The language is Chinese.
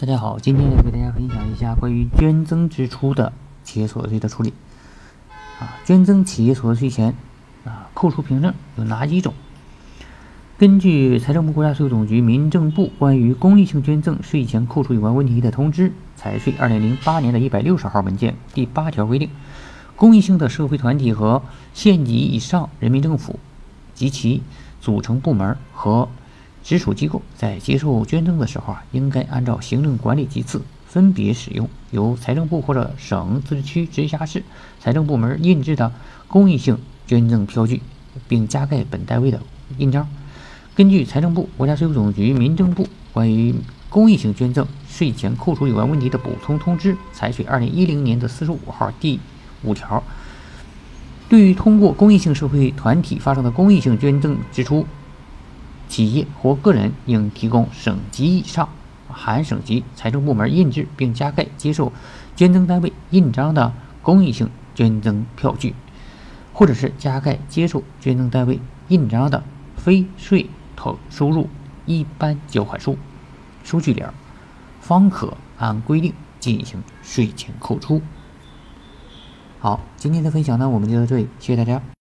大家好，今天给大家分享一下关于捐赠支出的企业所得税的处理。啊，捐赠企业所得税前啊，扣除凭证有哪几种？根据财政部、国家税务总局、民政部关于公益性捐赠税前扣除有关问题的通知（财税二零零八年的一百六十号文件）第八条规定，公益性的社会团体和县级以上人民政府及其组成部门和直属机构在接受捐赠的时候啊，应该按照行政管理级次分别使用由财政部或者省、自治区、直辖市财政部门印制的公益性捐赠票据，并加盖本单位的印章。根据财政部、国家税务总局、民政部关于公益性捐赠税前扣除有关问题的补充通知（财税二零一零年的四十五号）第五条，对于通过公益性社会团体发生的公益性捐赠支出，企业或个人应提供省级以上（含省级）财政部门印制并加盖接受捐赠单位印章的公益性捐赠票据，或者是加盖接受捐赠单位印章的非税投收入一般缴款书收据联，方可按规定进行税前扣除。好，今天的分享呢，我们就到这里，谢谢大家。